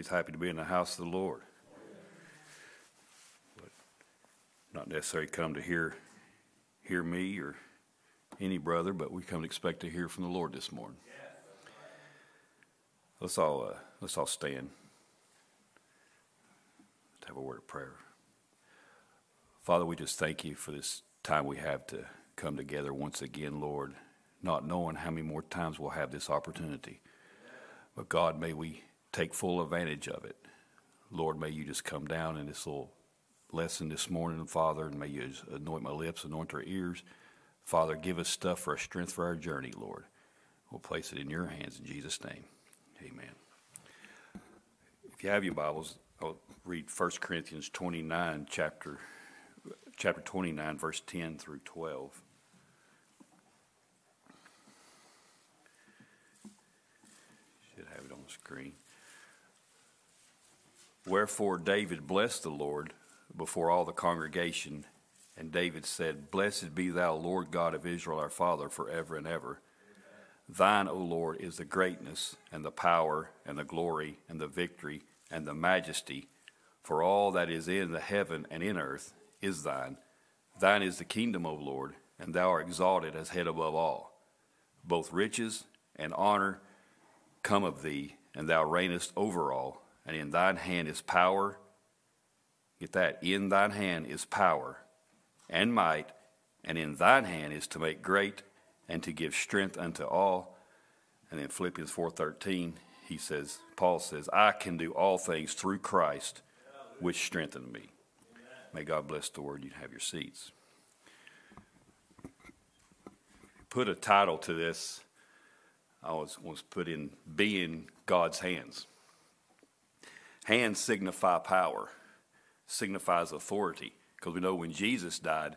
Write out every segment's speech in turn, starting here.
many's happy to be in the house of the Lord? But not necessarily come to hear hear me or any brother, but we come to expect to hear from the Lord this morning. Let's all uh, let's all stand. Let's have a word of prayer. Father, we just thank you for this time we have to come together once again, Lord, not knowing how many more times we'll have this opportunity. But God, may we take full advantage of it. Lord, may you just come down in this little lesson this morning, Father, and may you anoint my lips, anoint our ears. Father, give us stuff for our strength for our journey, Lord. We'll place it in your hands in Jesus' name. Amen. If you have your Bibles, I'll read 1 Corinthians 29, chapter, chapter 29, verse 10 through 12. Should have it on the screen. Wherefore David blessed the Lord before all the congregation, and David said, Blessed be thou, Lord God of Israel, our Father, forever and ever. Thine, O Lord, is the greatness and the power and the glory and the victory and the majesty, for all that is in the heaven and in earth is thine. Thine is the kingdom, O Lord, and thou art exalted as head above all. Both riches and honor come of thee and thou reignest over all, and in thine hand is power. Get that? In thine hand is power and might, and in thine hand is to make great and to give strength unto all. And then Philippians 4:13, he says, Paul says, I can do all things through Christ, which strengthen me. May God bless the word. You have your seats. Put a title to this I was, was put in being God's hands. Hands signify power, signifies authority, because we know when Jesus died,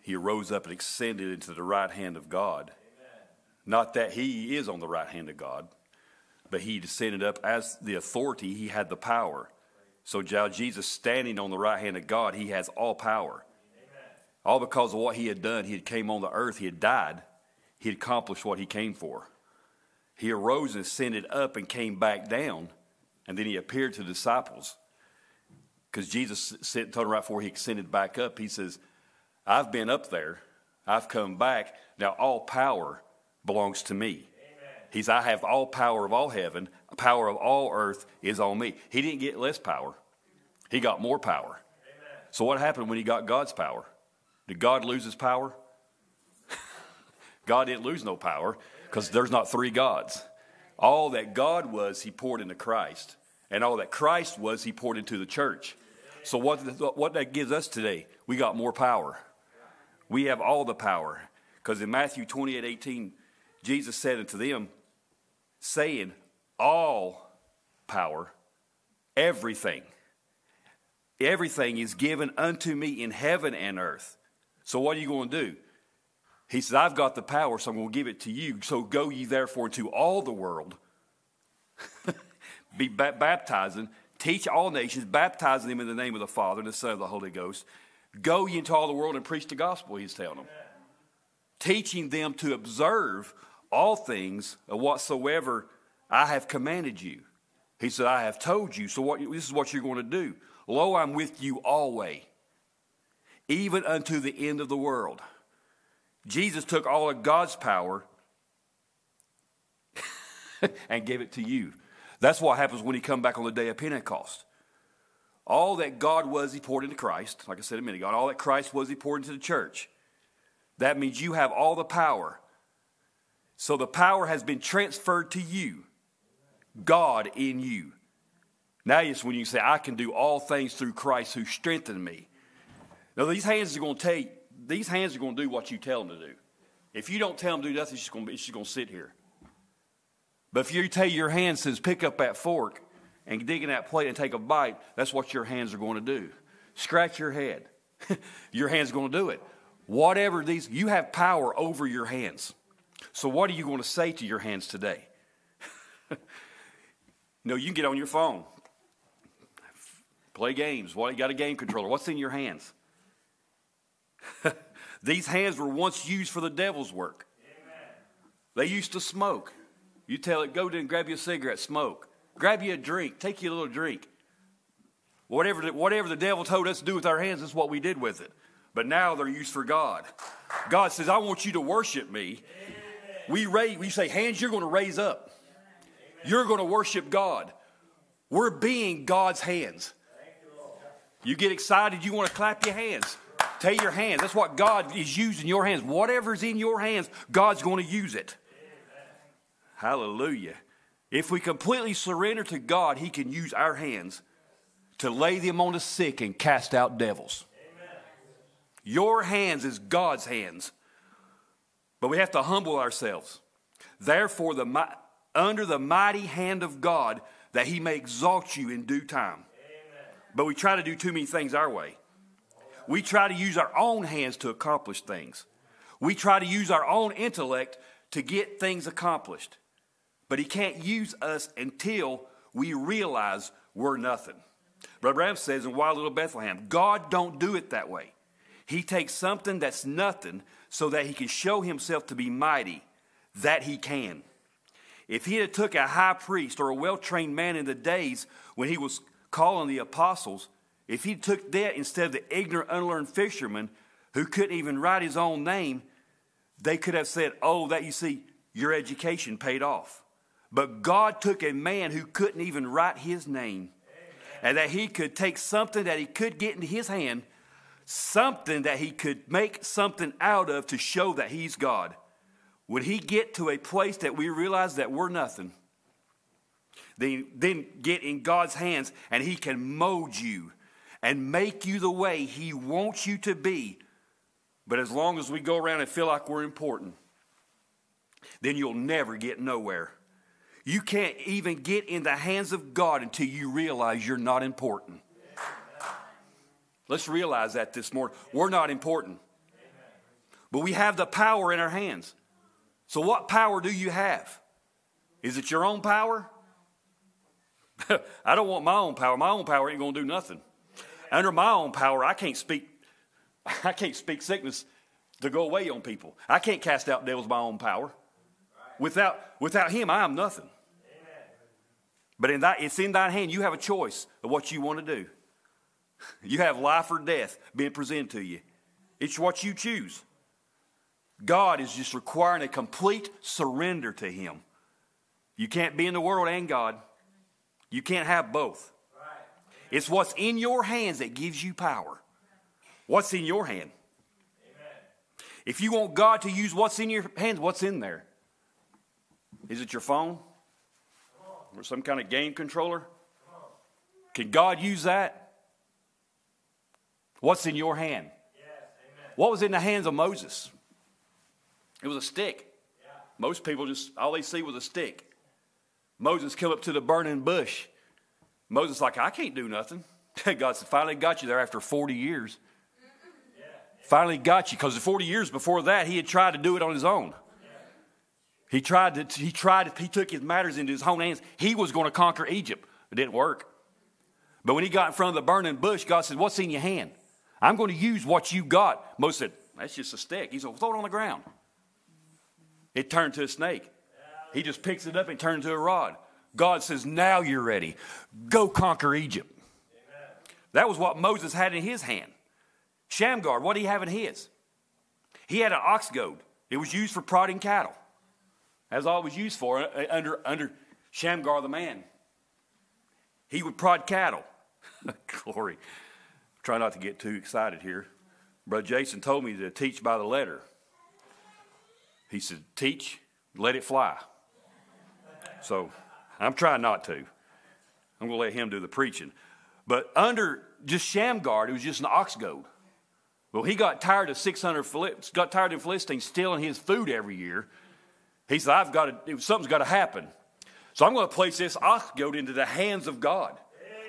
he rose up and ascended into the right hand of God. Amen. Not that he is on the right hand of God, but he descended up as the authority, he had the power. So, now Jesus standing on the right hand of God, he has all power. Amen. All because of what he had done. He had came on the earth, he had died, he had accomplished what he came for. He arose and ascended up and came back down, and then he appeared to the disciples. Because Jesus said, told him right before he ascended back up, he says, I've been up there, I've come back. Now all power belongs to me. He's, I have all power of all heaven, power of all earth is on me. He didn't get less power, he got more power. Amen. So, what happened when he got God's power? Did God lose his power? God didn't lose no power because there's not three gods. All that God was, He poured into Christ. And all that Christ was, He poured into the church. So, what, what that gives us today, we got more power. We have all the power. Because in Matthew 28 18, Jesus said unto them, saying, All power, everything, everything is given unto me in heaven and earth. So, what are you going to do? He says, I've got the power, so I'm going to give it to you. So go ye therefore into all the world, be baptizing, teach all nations, baptizing them in the name of the Father and the Son and the Holy Ghost. Go ye into all the world and preach the gospel, he's telling them. Teaching them to observe all things whatsoever I have commanded you. He said, I have told you. So what, this is what you're going to do. Lo, I'm with you always, even unto the end of the world. Jesus took all of God's power and gave it to you. That's what happens when he come back on the day of Pentecost. All that God was, he poured into Christ. Like I said a minute ago, all that Christ was, he poured into the church. That means you have all the power. So the power has been transferred to you, God in you. Now it's when you say, I can do all things through Christ who strengthened me. Now, these hands are going to take these hands are going to do what you tell them to do. If you don't tell them to do nothing, she's going to, be, just going to sit here. But if you tell your hand says, pick up that fork and dig in that plate and take a bite, that's what your hands are going to do. Scratch your head. your hand's going to do it. Whatever these, you have power over your hands. So what are you going to say to your hands today? no, you can get on your phone, play games. What you got a game controller? What's in your hands? These hands were once used for the devil's work. Amen. They used to smoke. You tell it, go and grab you a cigarette, smoke. Grab you a drink. Take you a little drink. Whatever the, whatever the devil told us to do with our hands, is what we did with it. But now they're used for God. God says, I want you to worship me. We, raise, we say, hands, you're going to raise up. You're going to worship God. We're being God's hands. You get excited, you want to clap your hands. Take your hands. That's what God is using your hands. Whatever's in your hands, God's going to use it. Hallelujah. If we completely surrender to God, He can use our hands to lay them on the sick and cast out devils. Your hands is God's hands. But we have to humble ourselves. Therefore, the, under the mighty hand of God, that He may exalt you in due time. Amen. But we try to do too many things our way. We try to use our own hands to accomplish things. We try to use our own intellect to get things accomplished. But he can't use us until we realize we're nothing. Brother Branham says in Why Little Bethlehem, God don't do it that way. He takes something that's nothing so that he can show himself to be mighty, that he can. If he had took a high priest or a well-trained man in the days when he was calling the apostles, if he took that instead of the ignorant, unlearned fisherman who couldn't even write his own name, they could have said, Oh, that you see, your education paid off. But God took a man who couldn't even write his name, and that he could take something that he could get into his hand, something that he could make something out of to show that he's God. Would he get to a place that we realize that we're nothing? Then, then get in God's hands and he can mold you and make you the way He wants you to be. But as long as we go around and feel like we're important, then you'll never get nowhere. You can't even get in the hands of God until you realize you're not important. Let's realize that this morning. We're not important. But we have the power in our hands. So, what power do you have? Is it your own power? I don't want my own power. My own power ain't going to do nothing. Under my own power, I can't speak, I can't speak sickness to go away on people. I can't cast out devils by my own power. Without, without him, I am nothing. But in that, it's in thine hand. You have a choice of what you want to do. You have life or death being presented to you. It's what you choose. God is just requiring a complete surrender to Him. You can't be in the world and God. You can't have both. It's what's in your hands that gives you power. What's in your hand? Amen. If you want God to use what's in your hands, what's in there? Is it your phone? Or some kind of game controller? Can God use that? What's in your hand? Yes, what was in the hands of Moses? It was a stick. Yeah. Most people just, all they see was a stick. Moses came up to the burning bush Moses like, I can't do nothing. God said, finally got you there after 40 years. Finally got you because 40 years before that, he had tried to do it on his own. He tried to, he tried, he took his matters into his own hands. He was going to conquer Egypt. It didn't work. But when he got in front of the burning bush, God said, What's in your hand? I'm going to use what you got. Moses said, That's just a stick. He said, Throw it on the ground. It turned to a snake. He just picks it up and turns to a rod. God says, Now you're ready. Go conquer Egypt. Amen. That was what Moses had in his hand. Shamgar, what did he have in his? He had an ox goad. It was used for prodding cattle. That's all it was used for uh, under, under Shamgar the man. He would prod cattle. Glory. Try not to get too excited here. Brother Jason told me to teach by the letter. He said, Teach, let it fly. So I'm trying not to. I'm going to let him do the preaching. But under just Shamgar, it was just an ox goad. Well, he got tired of 600 got tired of Philistines stealing his food every year. He said, "I've got to. Something's got to happen." So I'm going to place this ox goad into the hands of God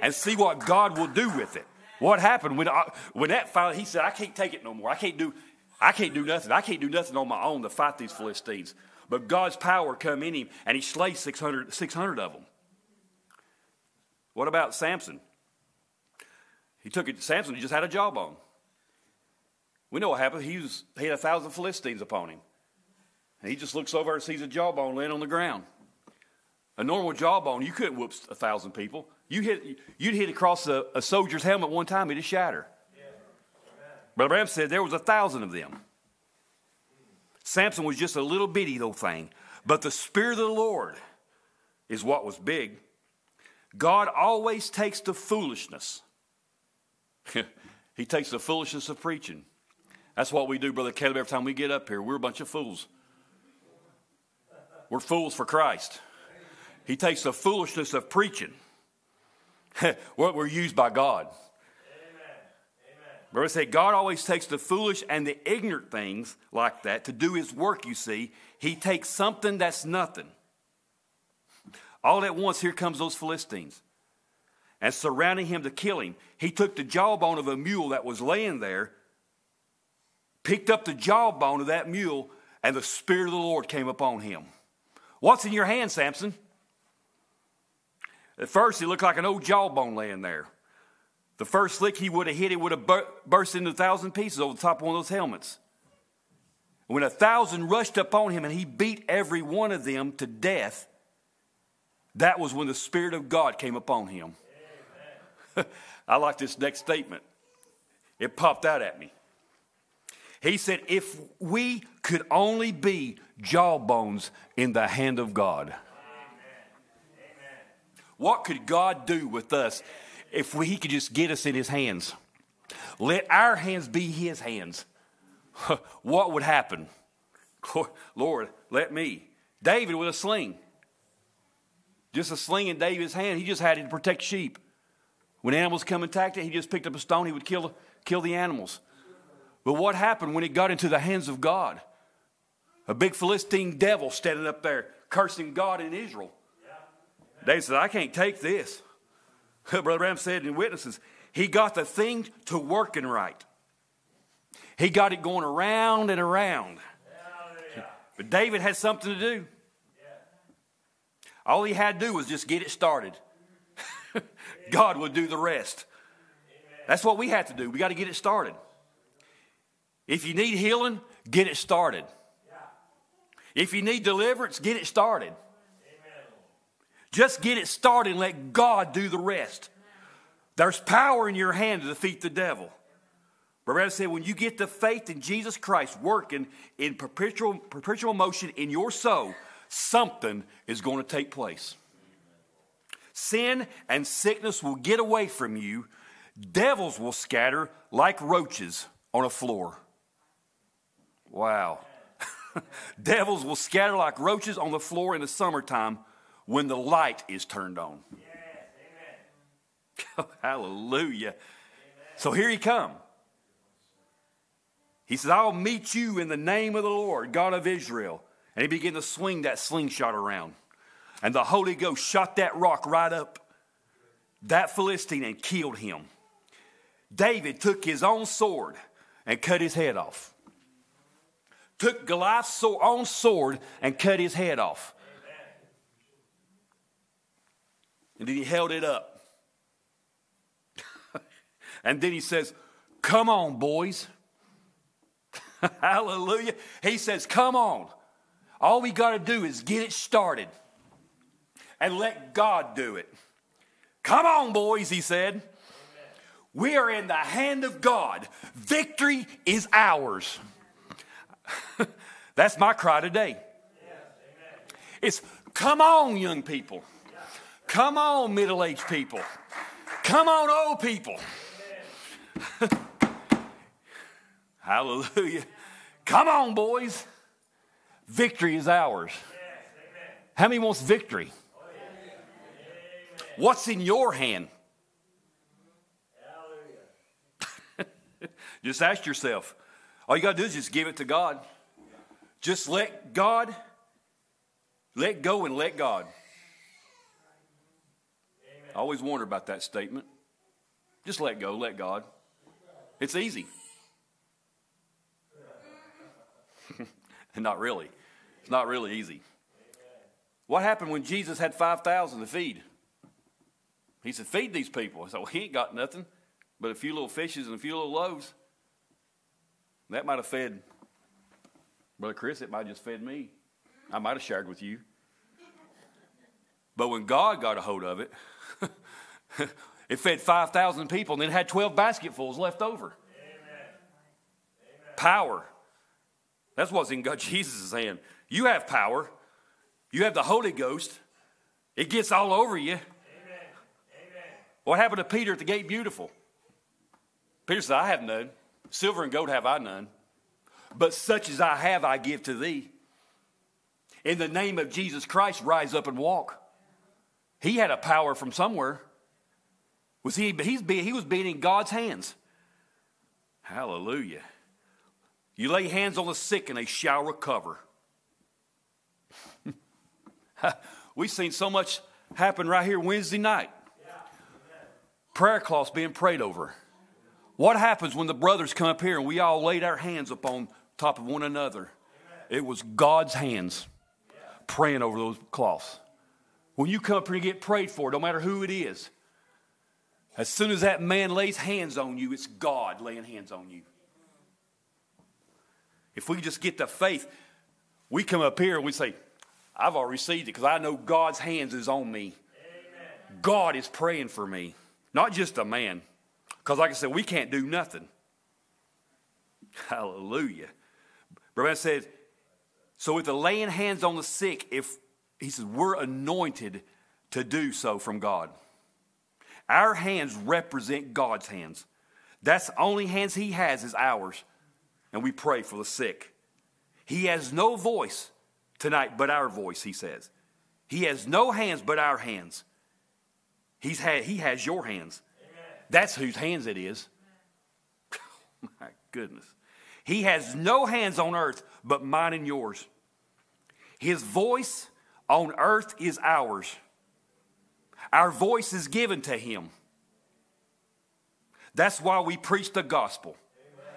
and see what God will do with it. What happened when I, when that finally? He said, "I can't take it no more. I can't do. I can't do nothing. I can't do nothing on my own to fight these Philistines." But God's power come in him, and he slays 600, 600 of them. What about Samson? He took it. Samson he just had a jawbone. We know what happened. He, was, he had a thousand Philistines upon him. And he just looks over and sees a jawbone laying on the ground. A normal jawbone, you couldn't whoop a thousand people. You hit, you'd hit across a, a soldier's helmet one time, it'd shatter. Yeah. Brother Branham said there was a thousand of them. Samson was just a little bitty little thing. But the Spirit of the Lord is what was big. God always takes the foolishness. he takes the foolishness of preaching. That's what we do, Brother Caleb, every time we get up here. We're a bunch of fools. We're fools for Christ. He takes the foolishness of preaching. what we're used by God. But I say God always takes the foolish and the ignorant things like that to do his work, you see. He takes something that's nothing. All at once, here comes those Philistines. And surrounding him to kill him, he took the jawbone of a mule that was laying there, picked up the jawbone of that mule, and the Spirit of the Lord came upon him. What's in your hand, Samson? At first, it looked like an old jawbone laying there. The first lick he would have hit, it would have burst into a thousand pieces over the top of one of those helmets. When a thousand rushed upon him and he beat every one of them to death, that was when the Spirit of God came upon him. I like this next statement. It popped out at me. He said, If we could only be jawbones in the hand of God, Amen. what could God do with us if we, he could just get us in his hands. Let our hands be his hands. what would happen? Lord, let me. David with a sling. Just a sling in David's hand. He just had it to protect sheep. When animals come and attacked it, he just picked up a stone. He would kill, kill the animals. But what happened when it got into the hands of God? A big Philistine devil standing up there cursing God in Israel. David said, I can't take this. Brother Branham said in Witnesses, he got the thing to working right. He got it going around and around. But David had something to do. All he had to do was just get it started. God would do the rest. That's what we have to do. We got to get it started. If you need healing, get it started. If you need deliverance, get it started. Just get it started and let God do the rest. There's power in your hand to defeat the devil. But rather say, when you get the faith in Jesus Christ working in perpetual, perpetual motion in your soul, something is going to take place. Sin and sickness will get away from you. Devils will scatter like roaches on a floor. Wow. Devils will scatter like roaches on the floor in the summertime when the light is turned on. Yes, Hallelujah. Amen. So here he come. He says, I'll meet you in the name of the Lord, God of Israel. And he began to swing that slingshot around. And the Holy Ghost shot that rock right up that Philistine and killed him. David took his own sword and cut his head off. Took Goliath's own sword and cut his head off. And then he held it up. and then he says, Come on, boys. Hallelujah. He says, Come on. All we got to do is get it started and let God do it. Come on, boys, he said. Amen. We are in the hand of God. Victory is ours. That's my cry today. Yes, it's come on, young people. Come on, middle aged people. Come on, old people. Hallelujah. Come on, boys. Victory is ours. How many wants victory? What's in your hand? just ask yourself. All you got to do is just give it to God. Just let God, let go and let God. I always wonder about that statement. Just let go, let God. It's easy. not really. It's not really easy. What happened when Jesus had 5,000 to feed? He said, Feed these people. I said, Well, he ain't got nothing but a few little fishes and a few little loaves. That might have fed Brother Chris, it might have just fed me. I might have shared with you. But when God got a hold of it, it fed 5,000 people and then had 12 basketfuls left over. Amen. Power. That's what's in God, Jesus' hand. You have power. You have the Holy Ghost. It gets all over you. Amen. Amen. What happened to Peter at the gate beautiful? Peter said, I have none. Silver and gold have I none. But such as I have, I give to thee. In the name of Jesus Christ, rise up and walk. He had a power from somewhere. Was he, he's, he was being in God's hands. Hallelujah. You lay hands on the sick and they shall recover. We've seen so much happen right here Wednesday night. Prayer cloths being prayed over. What happens when the brothers come up here and we all laid our hands upon top of one another? It was God's hands praying over those cloths. When you come up here and get prayed for, no matter who it is, as soon as that man lays hands on you, it's God laying hands on you. If we just get the faith, we come up here and we say, I've already received it because I know God's hands is on me. Amen. God is praying for me, not just a man. Because, like I said, we can't do nothing. Hallelujah. Brother said, so with the laying hands on the sick, if he says we're anointed to do so from God. Our hands represent God's hands. That's the only hands he has is ours. And we pray for the sick. He has no voice tonight but our voice, he says. He has no hands but our hands. He's had, he has your hands. That's whose hands it is. Oh, my goodness. He has no hands on earth but mine and yours. His voice on earth is ours. Our voice is given to him. That's why we preach the gospel. Amen.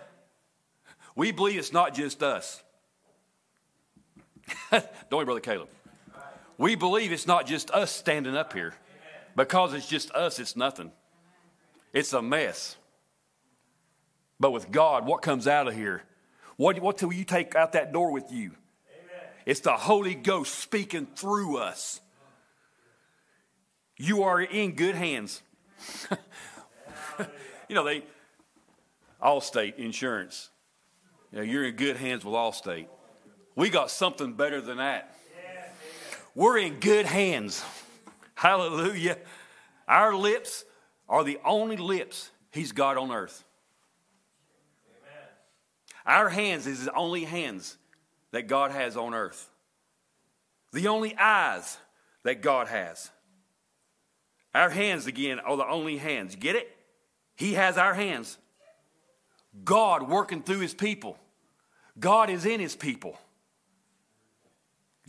We believe it's not just us. Don't we, Brother Caleb? We believe it's not just us standing up here. Because it's just us, it's nothing. It's a mess. But with God, what comes out of here? What, what will you take out that door with you? It's the Holy Ghost speaking through us. You are in good hands. you know, they, Allstate Insurance. You know, you're in good hands with Allstate. We got something better than that. We're in good hands. Hallelujah. Our lips are the only lips He's got on earth. Our hands is His only hands that God has on earth. The only eyes that God has. Our hands, again, are the only hands. Get it? He has our hands. God working through his people. God is in his people.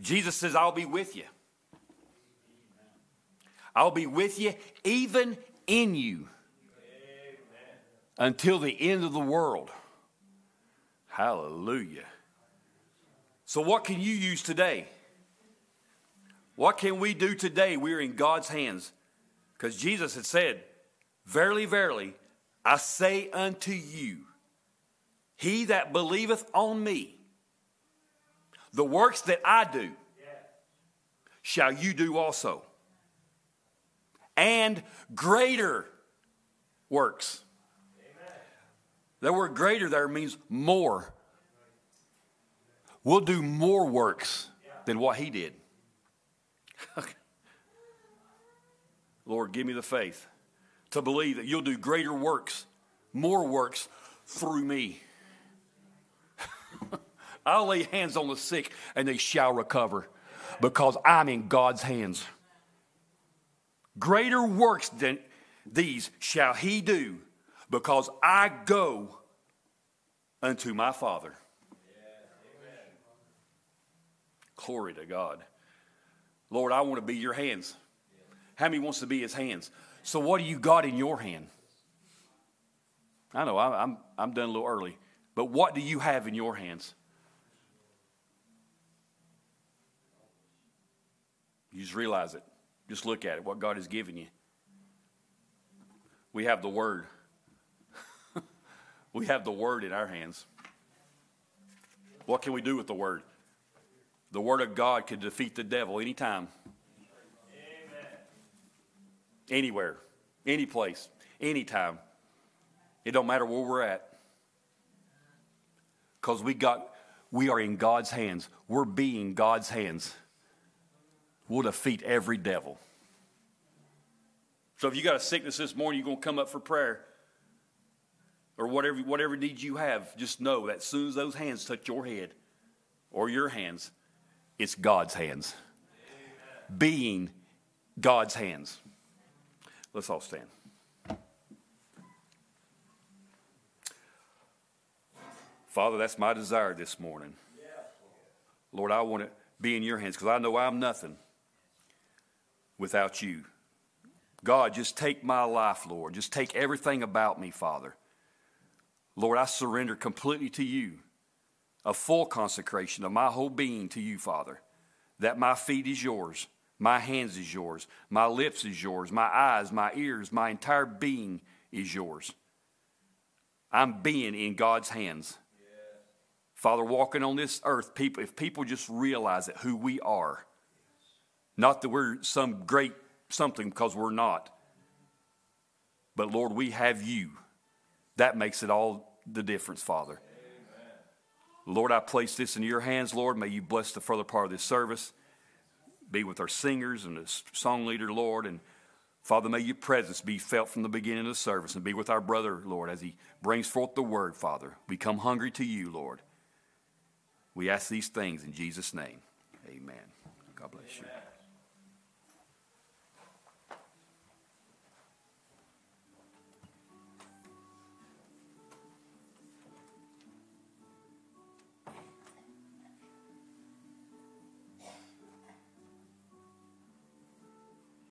Jesus says, I'll be with you. I'll be with you even in you until the end of the world. Hallelujah. So, what can you use today? What can we do today? We're in God's hands. Because Jesus had said, Verily, verily, I say unto you, he that believeth on me, the works that I do shall you do also. And greater works. The word greater there means more. We'll do more works than what he did. Lord, give me the faith to believe that you'll do greater works, more works through me. I'll lay hands on the sick and they shall recover because I'm in God's hands. Greater works than these shall he do because I go unto my Father. Glory to God. Lord, I want to be your hands. How many wants to be his hands? So, what do you got in your hand? I know I'm, I'm done a little early, but what do you have in your hands? You just realize it. Just look at it, what God has given you. We have the Word. we have the Word in our hands. What can we do with the Word? The Word of God can defeat the devil anytime. Amen. anywhere, any place, anytime. It don't matter where we're at. Because we got we are in God's hands. We're being God's hands. We'll defeat every devil. So if you got a sickness this morning, you're going to come up for prayer. Or whatever, whatever needs you have, just know that as soon as those hands touch your head or your hands, it's God's hands. Amen. Being God's hands. Let's all stand. Father, that's my desire this morning. Lord, I want to be in your hands because I know I'm nothing without you. God, just take my life, Lord. Just take everything about me, Father. Lord, I surrender completely to you, a full consecration of my whole being to you, Father, that my feet is yours, my hands is yours, my lips is yours, my eyes, my ears, my entire being is yours. I'm being in God's hands. Father, walking on this earth, people, if people just realize that who we are, not that we're some great something because we're not, but Lord, we have you. That makes it all the difference, Father. Amen. Lord, I place this in your hands, Lord. May you bless the further part of this service. Be with our singers and the song leader, Lord. And Father, may your presence be felt from the beginning of the service and be with our brother, Lord, as he brings forth the word, Father. We come hungry to you, Lord. We ask these things in Jesus' name. Amen. God bless you.